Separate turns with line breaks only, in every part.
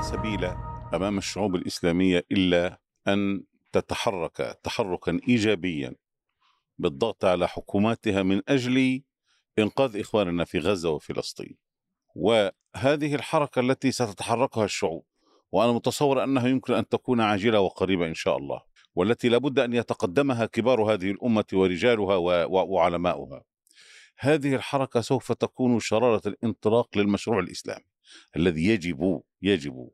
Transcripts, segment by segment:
سبيل أمام الشعوب الإسلامية إلا أن تتحرك تحركا ايجابيا بالضغط على حكوماتها من أجل إنقاذ إخواننا في غزة وفلسطين. وهذه الحركة التي ستتحركها الشعوب وأنا متصور أنها يمكن أن تكون عاجلة وقريبة إن شاء الله والتي لابد أن يتقدمها كبار هذه الأمة ورجالها وعلماؤها. هذه الحركة سوف تكون شرارة الانطلاق للمشروع الإسلامي الذي يجب يجب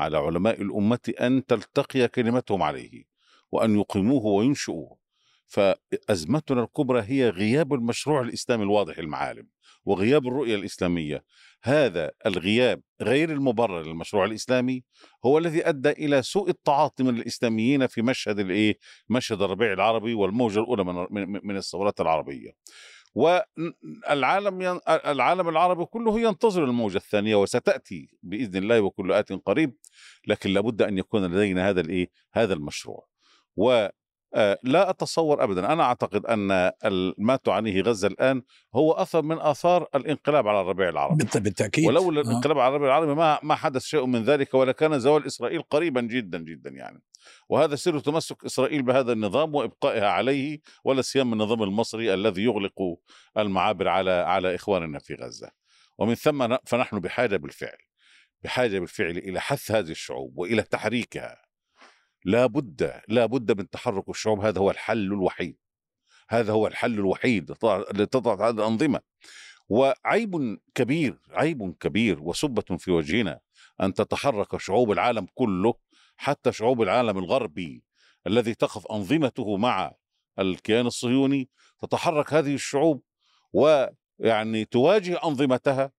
على علماء الأمة أن تلتقي كلمتهم عليه وأن يقيموه وينشئوه. فأزمتنا الكبرى هي غياب المشروع الإسلامي الواضح المعالم وغياب الرؤية الإسلامية. هذا الغياب غير المبرر للمشروع الإسلامي هو الذي أدى إلى سوء التعاطي من الاسلاميين في مشهد الإيه؟ مشهد الربيع العربي والموجه الأولى من من الثورات العربية. والعالم ين... العالم العربي كله ينتظر الموجة الثانية وستأتي بإذن الله وكل آت قريب لكن لابد أن يكون لدينا هذا الإيه هذا المشروع. و لا أتصور ابدا أنا أعتقد أن ما تعانيه غزة الآن هو أثر من آثار الانقلاب على الربيع العربي.
بالتأكيد.
ولولا الانقلاب على الربيع العربي ما ما حدث شيء من ذلك ولكان زوال إسرائيل قريبا جدا جدا يعني. وهذا سر تمسك إسرائيل بهذا النظام وإبقائها عليه ولا سيما النظام المصري الذي يغلق المعابر على على إخواننا في غزة. ومن ثم فنحن بحاجة بالفعل بحاجة بالفعل إلى حث هذه الشعوب وإلى تحريكها. لا بد لا بد من تحرك الشعوب هذا هو الحل الوحيد. هذا هو الحل الوحيد لتضع هذه الأنظمة. وعيب كبير عيب كبير وسبة في وجهنا أن تتحرك شعوب العالم كله حتى شعوب العالم الغربي الذي تقف أنظمته مع الكيان الصهيوني تتحرك هذه الشعوب ويعني تواجه أنظمتها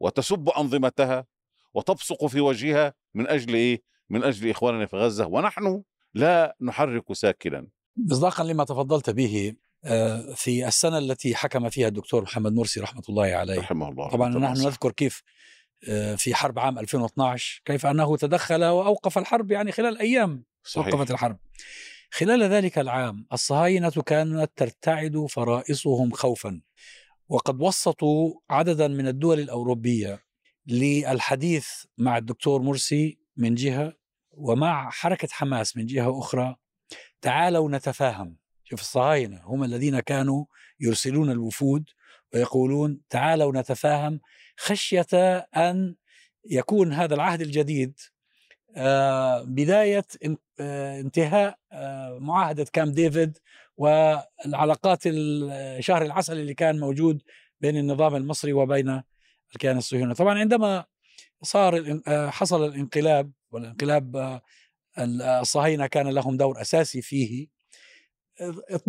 وتسب أنظمتها وتبصق في وجهها من أجل إيه؟ من أجل إخواننا في غزة. ونحن لا نحرك ساكنا.
مصداقا لما تفضلت به في السنة التي حكم فيها الدكتور محمد مرسي رحمة الله عليه.
رحمه الله
طبعا نحن نذكر كيف في حرب عام 2012 كيف أنه تدخل وأوقف الحرب يعني خلال أيام
صحيح.
وقفت الحرب خلال ذلك العام الصهاينة كانت ترتعد فرائصهم خوفا وقد وسطوا عددا من الدول الأوروبية للحديث مع الدكتور مرسي من جهة ومع حركة حماس من جهة أخرى تعالوا نتفاهم شوف الصهاينة هم الذين كانوا يرسلون الوفود ويقولون تعالوا نتفاهم خشية أن يكون هذا العهد الجديد بداية انتهاء معاهدة كام ديفيد والعلاقات الشهر العسل اللي كان موجود بين النظام المصري وبين الكيان الصهيوني. طبعا عندما صار حصل الانقلاب والانقلاب الصهاينة كان لهم دور أساسي فيه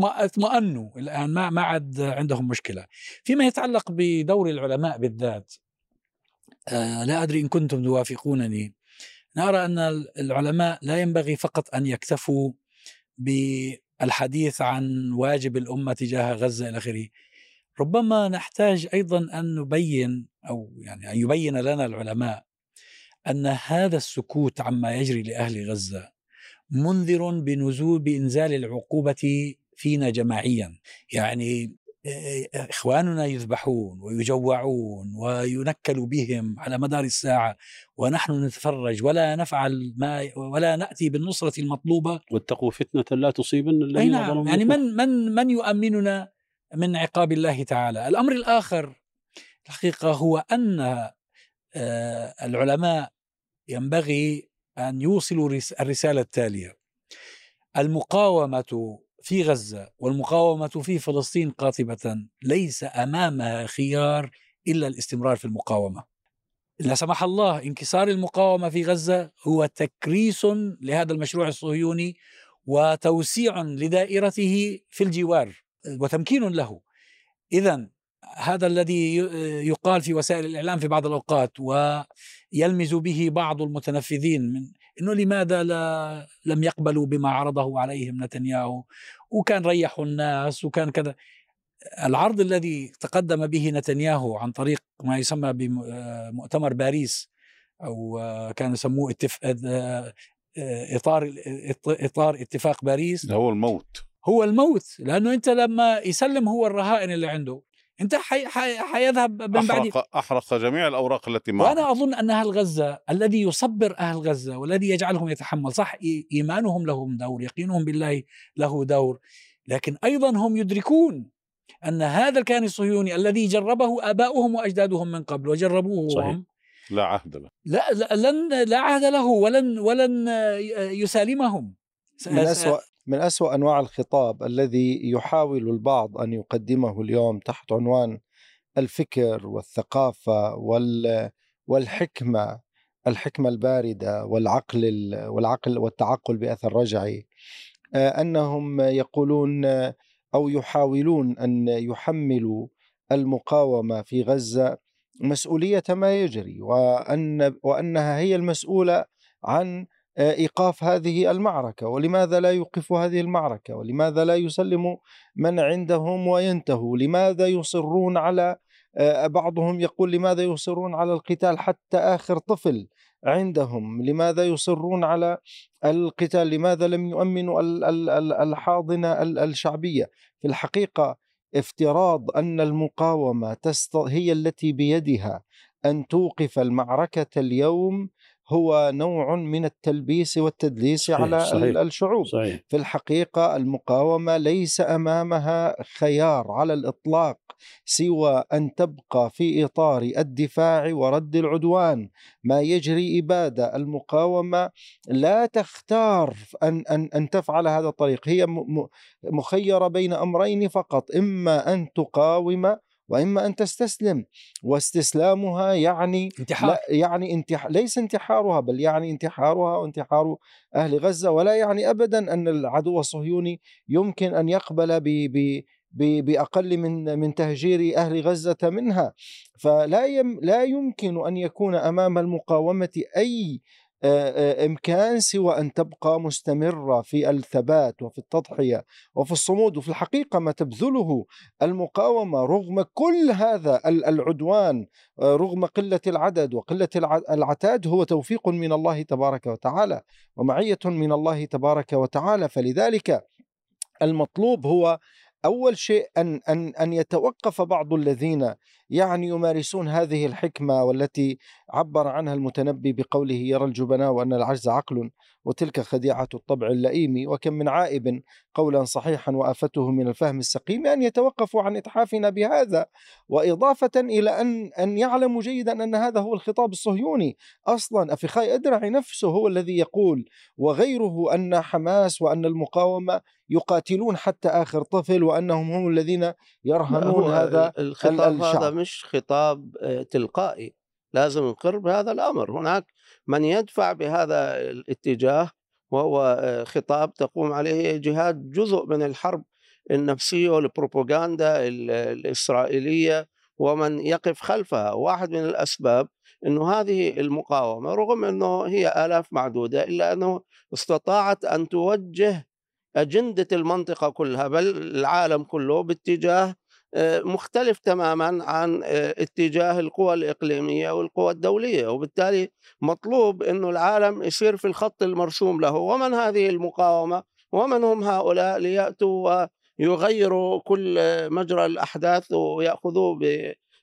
اطمأنوا الآن ما ما عاد عندهم مشكلة. فيما يتعلق بدور العلماء بالذات لا أدري إن كنتم توافقونني. نرى أن العلماء لا ينبغي فقط أن يكتفوا بالحديث عن واجب الأمة تجاه غزة إلى آخره. ربما نحتاج أيضا أن نبين أو يعني أن يبين لنا العلماء أن هذا السكوت عما يجري لأهل غزة منذر بنزول بإنزال العقوبة فينا جماعيا. يعني إخواننا يذبحون ويجوعون وينكل بهم على مدار الساعة ونحن نتفرج ولا نفعل ما ولا نأتي بالنصرة المطلوبة.
واتقوا فتنة لا تصيبن
الذين نعم. يعني من من من يؤمننا من عقاب الله تعالى؟ الأمر الآخر الحقيقة هو أن العلماء ينبغي أن يوصلوا الرسالة التالية. المقاومة في غزة والمقاومة في فلسطين قاطبة ليس أمامها خيار إلا الاستمرار في المقاومة. لا سمح الله انكسار المقاومة في غزة هو تكريس لهذا المشروع الصهيوني وتوسيع لدائرته في الجوار وتمكين له. إذا هذا الذي يقال في وسائل الإعلام في بعض الأوقات ويلمز به بعض المتنفذين من إنه لماذا لا لم يقبلوا بما عرضه عليهم نتنياهو؟ وكان ريحوا الناس وكان كذا. العرض الذي تقدم به نتنياهو عن طريق ما يسمى بمؤتمر باريس أو كانوا يسموه اتف... إطار إطار اتفاق باريس.
هو الموت.
هو الموت لأنه أنت لما يسلم هو الرهائن اللي عنده. انت حي حي حيذهب من بعد
أحرق, أحرق جميع الأوراق التي معه
وأنا أظن أن أهل غزة الذي يصبر أهل غزة والذي يجعلهم يتحمل صح إي- إيمانهم لهم دور يقينهم بالله له دور. لكن أيضا هم يدركون أن هذا الكيان الصهيوني الذي جربه آباؤهم وأجدادهم من قبل وجربوه
صحيح.
هم
لا عهد له.
لا, لا لن لا عهد له ولن ولن يسالمهم.
من أسوأ من أسوأ أنواع الخطاب الذي يحاول البعض أن يقدمه اليوم تحت عنوان الفكر والثقافة وال والحكمة الحكمة الباردة والعقل ال- والعقل والتعقل بأثر رجعي. آه، أنهم يقولون أو يحاولون أن يحملوا المقاومة في غزة مسؤولية ما يجري وأن وأنها هي المسؤولة عن إيقاف هذه المعركة ولماذا لا يوقف هذه المعركة؟ ولماذا لا يسلم من عندهم وينتهوا؟ لماذا يصرون على آه، بعضهم يقول لماذا يصرون على القتال حتى آخر طفل عندهم؟ لماذا يصرون على القتال؟ لماذا لم يؤمنوا ال- ال- ال- الحاضنة ال- الشعبية؟ في الحقيقة افتراض أن المقاومة. هي التي بيدها أن توقف المعركة اليوم هو نوع من التلبيس والتدليس
صحيح،
على
صحيح.
ال- الشعوب.
صحيح.
في الحقيقة المقاومة ليس أمامها خيار على الإطلاق سوى أن تبقى في إطار الدفاع ورد العدوان. ما يجري إبادة المقاومة لا تختار أن, أن, أن تفعل هذا الطريق. هي مخيرة بين أمرين فقط إما أن تقاوم وإما أن تستسلم. واستسلامها يعني
انتحار.
لا يعني انتح... ليس انتحارها بل يعني انتحارها وانتحار أهل غزة. ولا يعني أبدا أن العدو الصهيوني يمكن أن يقبل ب... ب... ب... بأقل من من تهجير أهل غزة منها. فلا يم... لا يمكن أن يكون أمام المقاومة أي آه، آه، إمكان سوى أن تبقى مستمرة في الثبات وفي التضحية وفي الصمود وفي الحقيقة ما تبذله المقاومة رغم كل هذا ال- العدوان آه، رغم قلة العدد الع- العتاد هو توفيق من الله تبارك وتعالى ومعية من الله تبارك وتعالى. فلذلك المطلوب هو أول شيء أن أن أن يتوقف بعض الذين يعني يمارسون هذه الحكمة والتي عبر عنها المتنبي بقوله يرى الجبناء وأن العجز عقل وتلك خديعة الطبع اللئيم وكم من عائب قولا صحيحا وآفته من الفهم السقيم أن يتوقفوا عن إتحافنا بهذا وإضافة إلى أن أن يعلموا جيدا أن هذا هو الخطاب الصهيوني أصلا أفخاي أدرعي نفسه هو الذي يقول وغيره أن حماس وأن المقاومة يقاتلون حتى آخر طفل وأنهم هم الذين يرهنون هذا
الخطاب هذا. مش خطاب آه، تلقائي. لازم نقر بهذا الأمر. هناك من يدفع بهذا الاتجاه وهو آه، خطاب تقوم عليه جهات جزء من الحرب النفسية والبروباغندا ال- الإسرائيلية ومن يقف خلفها. واحد من الأسباب إنه هذه المقاومة رغم إنه هي آلاف معدودة إلا إنه استطاعت أن توجه أجندة المنطقة كلها بل العالم كله باتجاه مختلف تماما عن آه، اتجاه القوى الإقليمية والقوى الدولية وبالتالي مطلوب أنه العالم يصير في الخط المرسوم له ومن هذه المقاومة؟ ومن هم هؤلاء ليأتوا ويغيروا كل آه، مجرى الأحداث ويأخذوه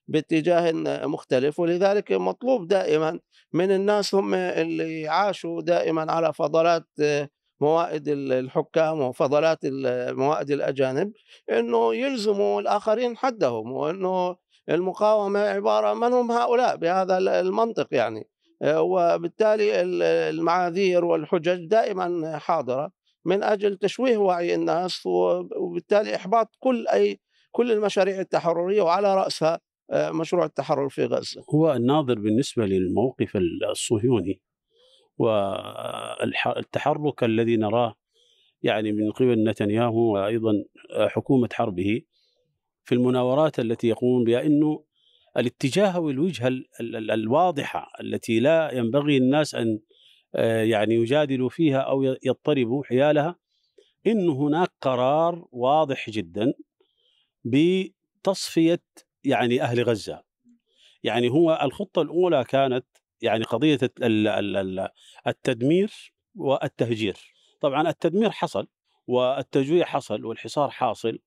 باتجاه مختلف؟ ولذلك مطلوب دائما من الناس هم اللي عاشوا دائما على فضلات آه، موائد الحكام وفضلات الموائد الأجانب إنه يلزموا الآخرين حدهم وإنه المقاومة عبارة من هم هؤلاء بهذا المنطق يعني آه، وبالتالي ال- المعاذير والحجج دائما حاضرة من أجل تشويه وعي الناس وب- وبالتالي إحباط كل اي كل المشاريع التحررية وعلى رأسها آه، مشروع التحرر في غزة.
هو الناظر بالنسبة للموقف الصهيوني والتحرك الذي نراه يعني من قبل نتنياهو وأيضا حكومة حربه في المناورات التي يقومون بها أنه الاتجاه والوجهة ال- ال- الواضحة التي لا ينبغي الناس أن آه، يعني يجادلوا فيها ي- يضطربوا حيالها أن هناك قرار واضح جدا بتصفية يعني أهل غزة. يعني هو الخطة الأولى كانت يعني ال- التدمير والتهجير. طبعا التدمير حصل والتجويع حصل والحصار حاصل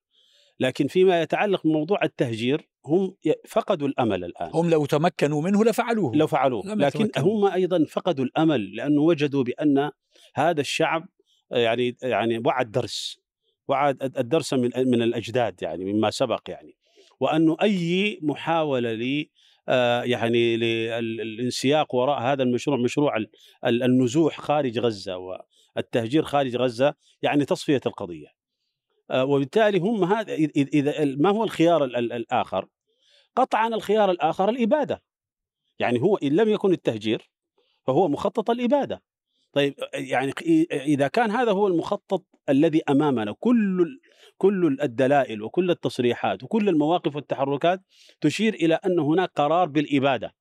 لكن فيما يتعلق بموضوع التهجير هم فقدوا الأمل الآن.
هم لو تمكنوا منه لفعلوه.
لو فعلوه لكن
يتمكنوا.
هم أيضا فقدوا الأمل لأنه وجدوا بأن هذا الشعب يعني يعني وعد درس وعد الدرس من من الأجداد يعني مما سبق يعني وانه أي محاولة يعني للانسياق وراء هذا المشروع مشروع ال- ال- النزوح خارج غزة والتهجير خارج غزة يعني تصفية القضية. آه، وبالتالي هم هذا إذا ما هو الخيار ال- ال- الآخر؟ قطعا الخيار الآخر الإبادة. يعني هو إن لم يكن التهجير فهو مخطط الإبادة. طيب يعني إذا كان هذا هو المخطط الذي أمامنا كل كل الدلائل وكل التصريحات وكل المواقف والتحركات تشير إلى أن هناك قرار بالإبادة.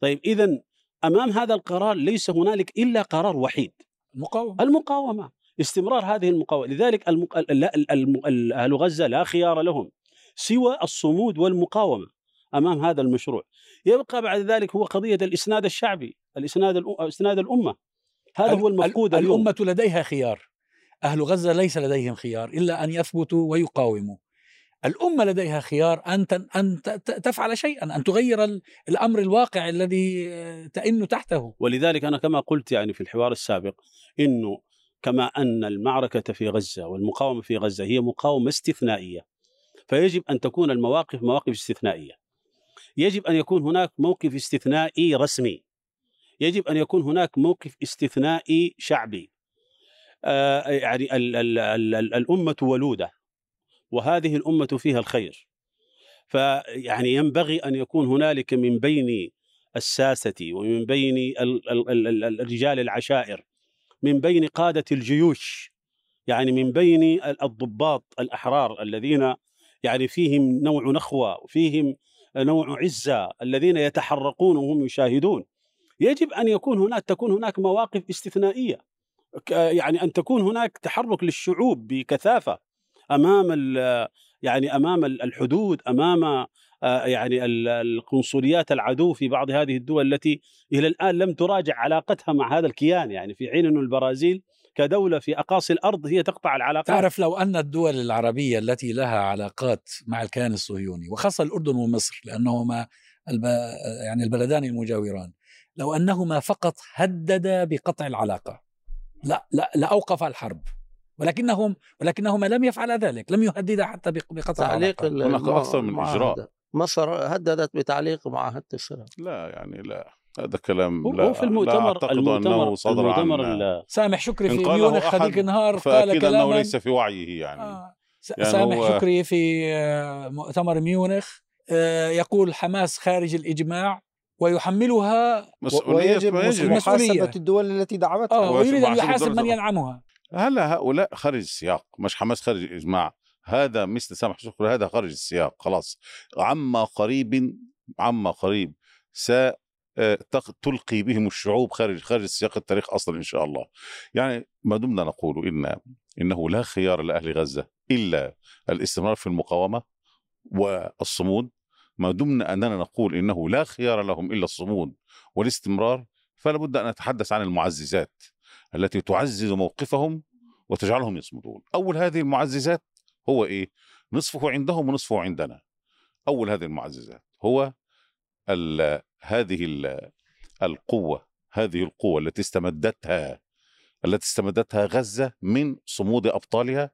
طيب اذا أمام هذا القرار ليس هنالك إلا قرار وحيد.
المقاومة.
المقاومة استمرار هذه المقاومة. لذلك الم... ال- ال- الم... ال- أهل غزة لا خيار لهم سوى الصمود والمقاومة أمام هذا المشروع. يبقى بعد ذلك هو قضية الإسناد الشعبي الإسناد الأ- إسناد الأمة. هذا هو
ال-
المفقود
ال-
اليوم.
الأمة لديها خيار. أهل غزة ليس لديهم خيار إلا أن يثبتوا ويقاوموا. الأمة لديها خيار أن أن تفعل شيئا أن تغير ال- الأمر الواقع الذي آه، تئن تحته.
ولذلك أنا كما قلت يعني في الحوار السابق إنه كما أن المعركة في غزة والمقاومة في غزة هي مقاومة استثنائية. فيجب أن تكون المواقف مواقف استثنائية. يجب أن يكون هناك موقف استثنائي رسمي. يجب أن يكون هناك موقف استثنائي شعبي. آه يعني ال ال ال ال الأمة ولودة وهذه الأمة فيها الخير. فيعني ينبغي أن يكون هنالك من بين الساسة ومن بين ال ال ال ال الرجال العشائر من بين قادة الجيوش يعني من بين الضباط الأحرار الذين يعني فيهم نوع نخوة وفيهم نوع عزة الذين يتحرقون وهم يشاهدون. يجب أن يكون هناك تكون هناك مواقف استثنائية. يعني أن تكون هناك تحرك للشعوب بكثافة أمام يعني أمام ال- الحدود أمام آه، يعني ال- القنصليات العدو في بعض هذه الدول التي إلى الآن لم تراجع علاقتها مع هذا الكيان. يعني في حين انه البرازيل كدولة في أقاصي الأرض هي تقطع العلاقات.
تعرف لو أن الدول العربية التي لها علاقات مع الكيان الصهيوني وخاصة الأردن ومصر لأنهما الب... يعني البلدان المجاوران لو أنهما فقط هددا بقطع العلاقة لا لا لأوقف الحرب ولكنهم ولكنهما لم يفعلا ذلك لم يهددا حتى بق- بقطع
تعليق
هناك أكثر من. إجراء.
مصر هددت بتعليق معاهده السلام
لا يعني لا هذا كلام
هو
لا
هو في
لا
المؤتمر
أعتقد
المؤتمر
أنه صدر
المؤتمر
عن
سامح شكري في ميونخ هذيك النهار قال
فأكيد أنه
كلاما
ليس في وعيه يعني
آه.
يعني
سامح
هو-
شكري في آه، مؤتمر ميونخ آه، يقول حماس خارج الإجماع ويحملها
مسؤولية
مسؤولية.
محاسبة الدول التي دعمتها
آه ويريد أن يحاسب من يدعمها
هلا هؤلاء خارج السياق. مش حماس خارج الإجماع هذا مثل سامح شكري هذا خارج السياق خلاص. عما قريب عما قريب س تلقي بهم الشعوب خارج خارج سياق التاريخ أصلا إن شاء الله. يعني ما دمنا نقول إن إنه لا خيار لأهل غزة إلا الاستمرار في المقاومة والصمود ما دمنا أننا نقول إنه لا خيار لهم إلا الصمود والاستمرار فلا بد أن نتحدث عن المعززات التي تعزز موقفهم وتجعلهم يصمدون. أول هذه المعززات هو إيه؟ نصفه عندهم ونصفه عندنا. أول هذه المعززات هو ال هذه ال القوة هذه القوة التي استمدتها التي استمدتها غزة من صمود أبطالها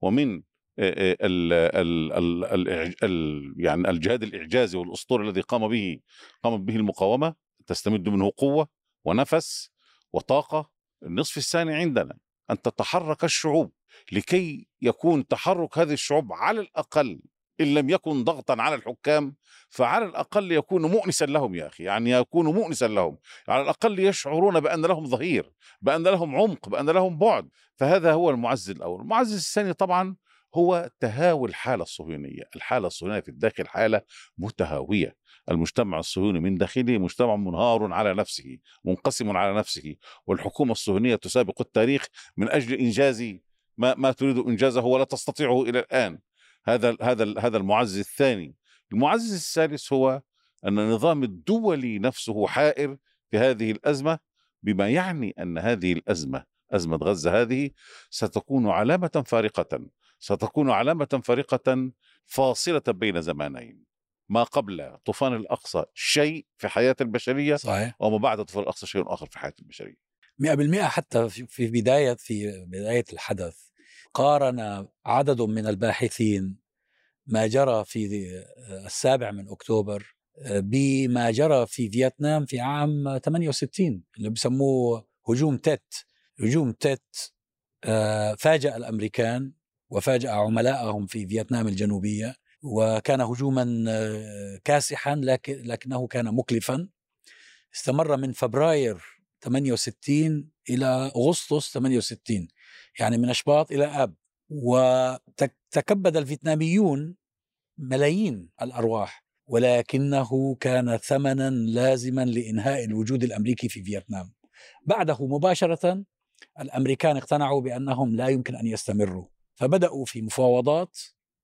ومن ال ال ال ال ال يعني الجهاد الإعجازي والأسطوري الذي قام به قامت به المقاومة تستمد منه قوة ونفس وطاقة النصف الثاني عندنا أن تتحرك الشعوب لكي يكون تحرك هذه الشعوب على الأقل إن لم يكن ضغطا على الحكام فعلى الأقل يكون مؤنسا لهم يا أخي يعني يكون مؤنسا لهم على الأقل يشعرون بأن لهم ظهير بأن لهم عمق بأن لهم بعد فهذا هو المعزز الأول. المعزز الثاني طبعا هو تهاوي الحالة الصهيونية. الحالة الصهيونية في الداخل حالة متهاوية. المجتمع الصهيوني من داخله مجتمع منهار على نفسه منقسم على نفسه والحكومة الصهيونية تسابق التاريخ من أجل إنجاز ما ما تريد إنجازه ولا تستطيعه إلى الآن. هذا هذا هذا المعزز الثاني. المعزز الثالث هو أن النظام الدولي نفسه حائر في هذه الأزمة بما يعني أن هذه الأزمة أزمة غزة هذه ستكون علامة فارقة. ستكون علامة فارقه فاصلة بين زمانين ما قبل طوفان الأقصى شيء في حياة البشرية
صحيح.
وما بعد طوفان الأقصى شيء آخر في حياة البشرية.
100% حتى في بداية في بداية الحدث قارن عدد من الباحثين ما جرى في السابع من أكتوبر بما جرى في فيتنام في عام 68 اللي بسموه هجوم تيت. هجوم تيت آه، فاجأ الأمريكان وفاجأ عملائهم في فيتنام الجنوبية وكان هجوما آه، كاسحا لكن لكنه كان مكلفا. استمر من فبراير 68 إلى أغسطس 68 يعني من أشباط إلى آب. وتكبد الفيتناميون ملايين الأرواح ولكنه كان ثمنا لازما لإنهاء الوجود الأمريكي في فيتنام. بعده مباشرة الأمريكان اقتنعوا بأنهم لا يمكن أن يستمروا. فبدأوا في مفاوضات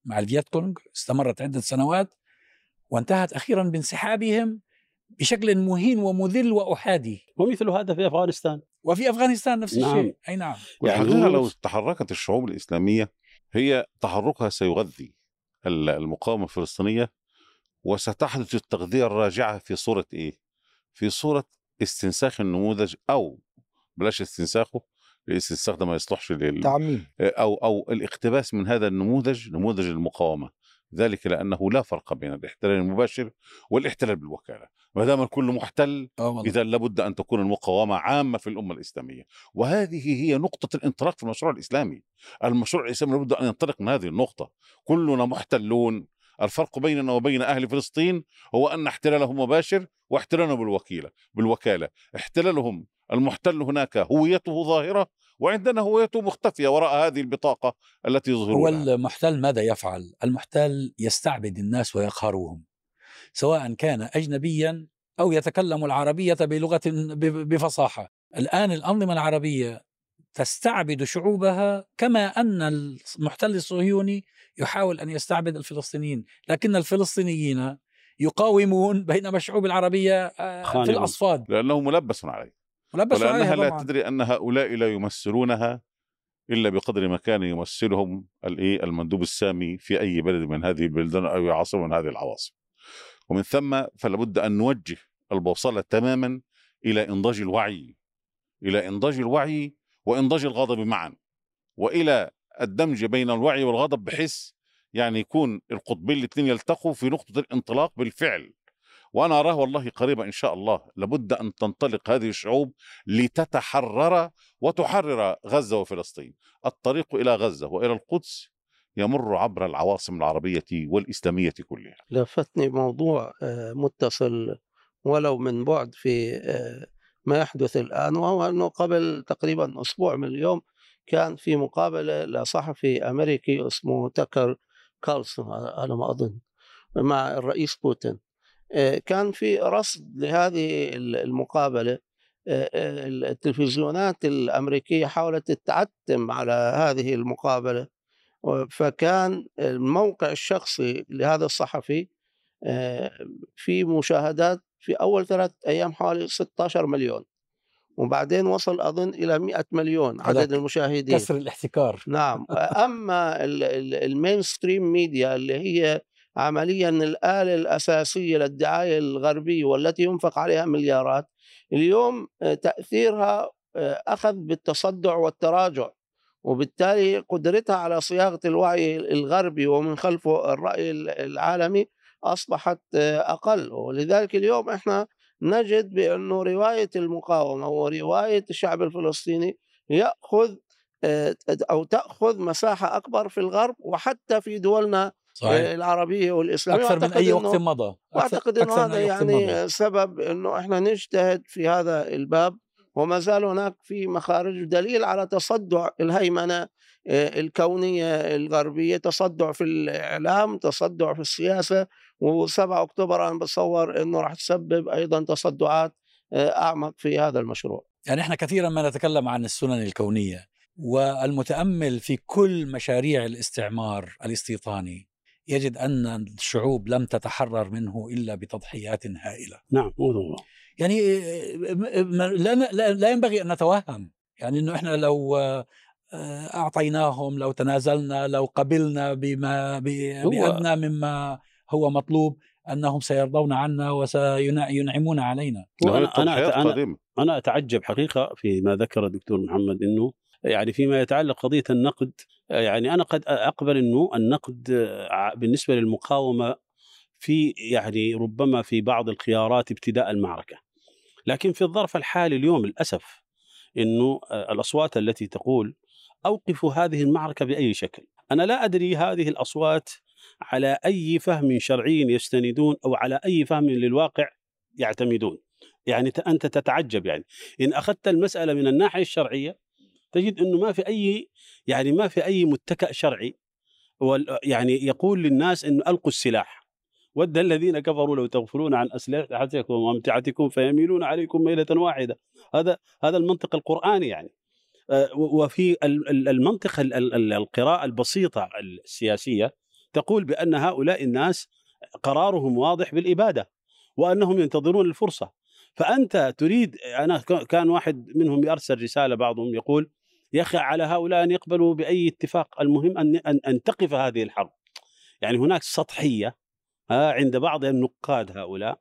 مع الفيت كونغ استمرت عدة سنوات وانتهت أخيرا بانسحابهم بشكل مهين ومذل وأحادي.
ومثل هذا في أفغانستان.
وفي أفغانستان نفس
نعم.
الشيء أي نعم.
يعني
لو تحركت الشعوب الإسلامية هي تحركها سيغذي ال- المقاومة الفلسطينية وستحدث التغذية الراجعة في صورة إيه؟ في صورة استنساخ النموذج أو بلاش استنساخه الاستنساخ ده ما يصلحش لل...
تعميم.
أو أو الاقتباس من هذا النموذج نموذج المقاومة. ذلك لأنه لا فرق بين الاحتلال المباشر والاحتلال بالوكالة. ما دام الكل محتل
والله.
إذا لابد أن تكون المقاومة عامة في الأمة الإسلامية. وهذه هي نقطة الانطلاق في المشروع الإسلامي. المشروع الإسلامي لابد أن ينطلق من هذه النقطة. كلنا محتلون الفرق بيننا وبين أهل فلسطين هو أن احتلالهم مباشر واحتلالنا بالوكيلة بالوكالة. احتلالهم المحتل هناك هويته ظاهرة وعندنا هويته مختفية وراء هذه البطاقة التي
هو
يظهرونها
المحتل ماذا يفعل؟ المحتل يستعبد الناس ويقهرهم سواء كان أجنبيا أو يتكلم العربية بلغة بفصاحة. الآن الأنظمة العربية تستعبد شعوبها كما أن المحتل الصهيوني يحاول أن يستعبد الفلسطينيين لكن الفلسطينيين يقاومون بينما الشعوب العربية آه، في. الأصفاد
لأنه ملبس عليه
ولبسوا
ولأنها
عليها
لا. تدري أن هؤلاء لا يمثلونها إلا بقدر ما كان يمثلهم الايه المندوب السامي في أي بلد من هذه البلدان أو عاصمه من هذه العواصم. ومن ثم فلا بد أن نوجه البوصلة تماما إلى إنضاج الوعي إلى إنضاج الوعي وانضاج الغضب معا. وإلى الدمج بين الوعي والغضب بحيث يعني يكون القطبين الاثنين يلتقوا في نقطة الانطلاق بالفعل. وأنا أراه والله قريبا إن شاء الله. لابد أن تنطلق هذه الشعوب لتتحرر وتحرر غزة وفلسطين. الطريق إلى غزة وإلى القدس يمر عبر العواصم العربية والإسلامية كلها.
لفتني موضوع آه، متصل ولو من بعد في آه، ما يحدث الآن وهو أنه قبل تقريبا أسبوع من اليوم كان في مقابلة لصحفي أمريكي اسمه تكر كارلسون على ما أظن مع الرئيس بوتين. آه، كان في رصد لهذه المقابلة. آه، آه، التلفزيونات الأمريكية حاولت تتعتم على هذه المقابلة. فكان الموقع الشخصي لهذا الصحفي في مشاهدات في أول ثلاث أيام حوالي 16 مليون وبعدين وصل أظن إلى 100 مليون عدد المشاهدين.
كسر الاحتكار.
نعم. أما ال- ال- ال mainstream media اللي هي عمليا الآلة الأساسية للدعاية الغربية والتي ينفق عليها مليارات اليوم آه، تأثيرها آه، أخذ بالتصدع والتراجع وبالتالي قدرتها على صياغة الوعي الغربي ومن خلفه الرأي العالمي أصبحت أقل. ولذلك اليوم إحنا نجد بأنه رواية المقاومة ورواية الشعب الفلسطيني يأخذ آه، أو تأخذ مساحة أكبر في الغرب وحتى في دولنا
صحيح.
آه، العربية والإسلامية.
أكثر من
وأعتقد
أي وقت مضى. أكثر-
وأعتقد إنه
أكثر من
هذا
وقت مضى.
يعني سبب إنه إحنا نجتهد في هذا الباب. وما زال هناك في مخارج دليل على تصدع الهيمنة آه، الكونية الغربية تصدع في الإعلام تصدع في السياسة. و7 أكتوبر أنا بتصور إنه راح تسبب أيضا تصدعات آه، أعمق في هذا المشروع.
يعني إحنا كثيرا ما نتكلم عن السنن الكونية والمتأمل في كل مشاريع الاستعمار الاستيطاني يجد أن الشعوب لم تتحرر منه إلا بتضحيات هائلة.
نعم موضوع
يعني م- لا, لا, لا ينبغي أن نتوهم. يعني إنه إحنا لو آه، أعطيناهم لو تنازلنا لو قبلنا بما بأدنى مما هو مطلوب أنهم سيرضون عنا وسينعمون علينا.
أنا- أنا-
قادمة
أنا أتعجب حقيقة فيما ذكر الدكتور محمد إنه يعني فيما يتعلق قضية النقد يعني أنا قد أقبل إنه النقد ع- بالنسبة للمقاومة في يعني ربما في بعض الخيارات ابتداء المعركة. لكن في الظرف الحالي اليوم للأسف إنه الأصوات التي تقول اوقفوا هذه المعركة بأي شكل. أنا لا أدري هذه الأصوات على أي فهم شرعي يستندون أو على أي فهم للواقع يعتمدون. يعني أنت تتعجب يعني. إن أخذت المسألة من الناحية الشرعية تجد إنه ما في أي يعني ما في أي متكأ شرعي يعني يقول للناس إنه ألقوا السلاح. ود الذين كفروا لو تغفلون عن اسلحتكم وامتعتكم فيميلون عليكم ميله واحدة. هذا هذا المنطق القرآني يعني. وفي ال- ال- المنطق ال- ال- ال- القراءة البسيطة السياسية تقول بأن هؤلاء الناس قرارهم واضح بالإبادة وأنهم ينتظرون الفرصة. فأنت تريد أنا ك- كان واحد منهم يرسل رسالة بعضهم يقول يا أخي على هؤلاء أن يقبلوا بأي اتفاق المهم ان ان, أن تقف هذه الحرب. يعني هناك سطحية آه، عند بعض النقاد هؤلاء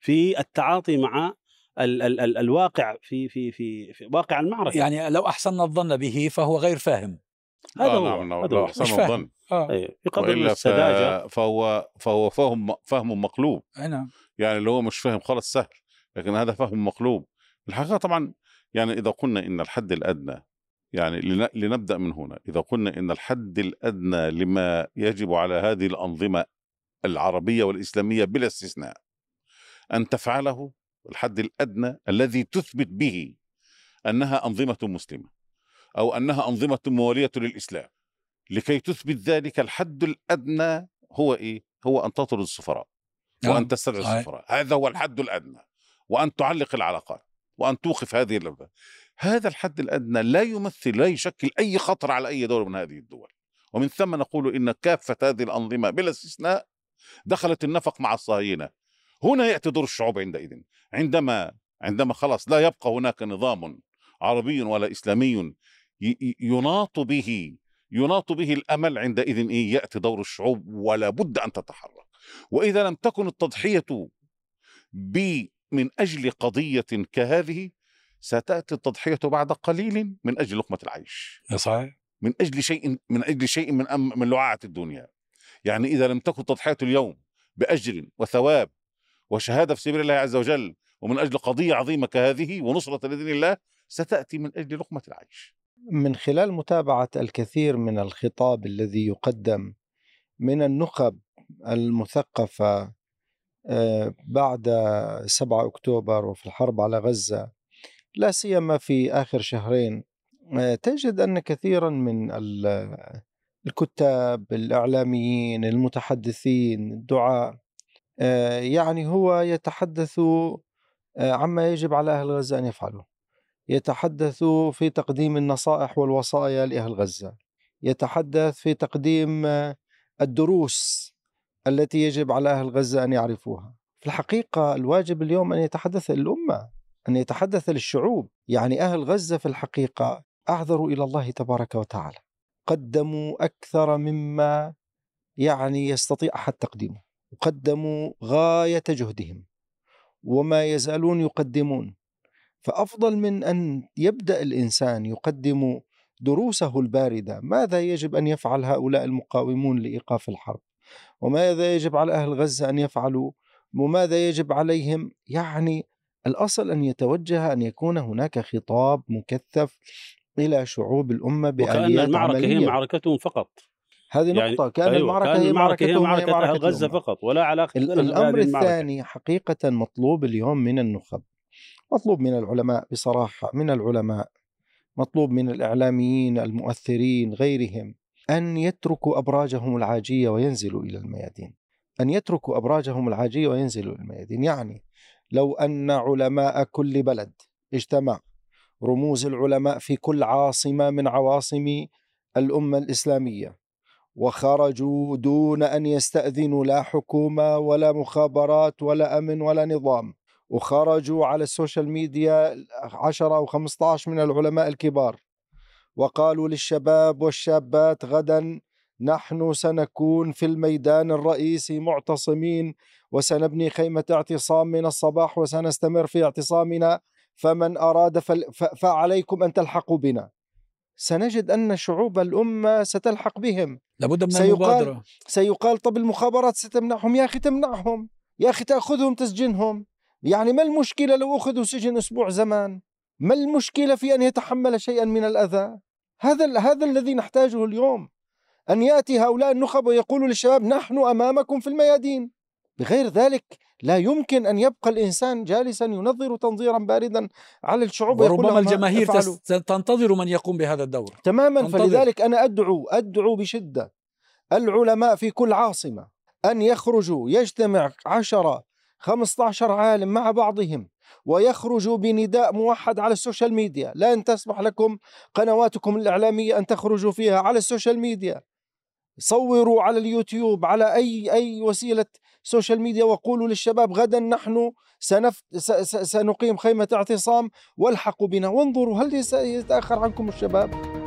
في التعاطي مع ال ال ال الواقع في في في, في واقع المعركة.
يعني لو احسننا الظن به فهو غير فاهم.
هذا
آه
هو
نعم نعم
هذا
لو
فاهم.
الظن.
آه.
وإلا ف...
السذاجة.
فهو فهو فهم فهم مقلوب.
نعم.
يعني اللي هو مش فاهم خالص سهل لكن هذا فهم مقلوب. الحقيقة طبعا يعني إذا قلنا إن الحد الأدنى يعني لن- لنبدأ من هنا. إذا قلنا إن الحد الأدنى لما يجب على هذه الأنظمة العربية والإسلامية بلا استثناء أن تفعله الحد الأدنى الذي تثبت به أنها أنظمة مسلمة أو أنها أنظمة موالية للإسلام لكي تثبت ذلك الحد الأدنى هو إيه؟ هو أن تطرد السفراء
نعم.
وأن تستدعي. السفراء هذا هو الحد الأدنى وأن تعلق العلاقات وأن توقف هذه اللعبة هذا الحد الأدنى لا يمثل لا يشكل أي خطر على أي دولة من هذه الدول ومن ثم نقول إن كافة هذه الأنظمة بلا استثناء دخلت النفق مع الصهاينة هنا يأتي دور الشعوب عندئذ. عندما عندما خلاص لا يبقى هناك نظام عربي ولا إسلامي يناط به يناط به الأمل عندئذ إيه؟ يأتي دور الشعوب ولا بد أن تتحرك. وإذا لم تكن التضحية ب من أجل قضية كهذه ستأتي التضحية بعد قليل من أجل لقمة العيش.
صحيح.
من أجل شيء من أجل شيء من أم من لعاعة الدنيا. يعني إذا لم تكن تضحية اليوم بأجر وثواب وشهادة في سبيل الله عز وجل ومن أجل قضية عظيمة كهذه ونصرة لدين الله ستأتي من أجل لقمة العيش.
من خلال متابعة الكثير من الخطاب الذي يقدم من النخب المثقفة آه، بعد 7 أكتوبر وفي الحرب على غزة لا سيما في آخر شهرين آه، تجد أن كثيرا من ال- الكتاب الإعلاميين المتحدثين الدعاء يعني هو يتحدث آه، عما يجب على أهل غزة أن يفعلوا يتحدث في تقديم النصائح والوصايا لأهل غزة. يتحدث في تقديم آه، الدروس التي يجب على أهل غزة أن يعرفوها. في الحقيقة الواجب اليوم أن يتحدث الأمة أن يتحدث للشعوب. يعني أهل غزة في الحقيقة أعذروا إلى الله تبارك وتعالى. قدموا أكثر مما يعني يستطيع أحد تقديمه. وقدموا غاية جهدهم وما يزالون يقدمون. فأفضل من أن يبدأ الإنسان يقدم دروسه الباردة ماذا يجب أن يفعل هؤلاء المقاومون لإيقاف الحرب؟ وماذا يجب على أهل غزة أن يفعلوا؟ وماذا يجب عليهم؟ يعني الأصل أن يتوجه أن يكون هناك خطاب مكثف إلى شعوب الأمة
وكأن
بآليات
المعركة هي
عملية.
معركتهم فقط.
هذه
يعني
نقطة كأن
أيوة،
المعركة
كأن
هي
المعركة هي معركة,
هي معركة
أهل غزة. فقط ولا علاقة
الأمر. الثاني حقيقة مطلوب اليوم من النخب مطلوب من العلماء بصراحة من العلماء مطلوب من الإعلاميين المؤثرين غيرهم أن يتركوا أبراجهم العاجية وينزلوا إلى الميادين أن يتركوا أبراجهم العاجية وينزلوا إلى الميادين يعني لو أن علماء كل بلد اجتمع رموز العلماء في كل عاصمة من عواصم الأمة الإسلامية وخرجوا دون أن يستأذنوا لا حكومة ولا مخابرات ولا أمن ولا نظام. وخرجوا على ال social media 10 أو 15 من العلماء الكبار. وقالوا للشباب والشابات غدا نحن سنكون في الميدان الرئيسي معتصمين وسنبني خيمة اعتصام من الصباح وسنستمر في اعتصامنا. فمن أراد. فعليكم أن تلحقوا بنا. سنجد أن شعوب الأمة ستلحق بهم.
لابد من
سيقال-
المبادرة.
سيقال طب المخابرات ستمنعهم. يا أخي تمنعهم. يا أخي تأخذهم تسجنهم. يعني ما المشكلة لو أخذوا سجن أسبوع زمان؟ ما المشكلة في أن يتحمل شيئا من الأذى؟ هذا هذا الذي نحتاجه اليوم. أن يأتي هؤلاء النخب ويقولوا للشباب نحن أمامكم في الميادين. بغير ذلك لا يمكن أن يبقى الإنسان جالسا ينظر تنظيرا باردا على الشعوب
وربما الجماهير تنتظر من يقوم بهذا الدور.
تماما
تنتظر.
فلذلك أنا أدعو أدعو بشدة العلماء في كل عاصمة أن يخرجوا يجتمع عشرة 15 عالم مع بعضهم ويخرجوا بنداء موحد على ال social media. لن تسمح لكم قنواتكم الإعلامية أن تخرجوا فيها على ال social media. صوروا على اليوتيوب على أي أي وسيلة social media وقولوا للشباب غدا نحن سنف سنقيم خيمة اعتصام والحقوا بنا. وانظروا هل يتأخر عنكم الشباب؟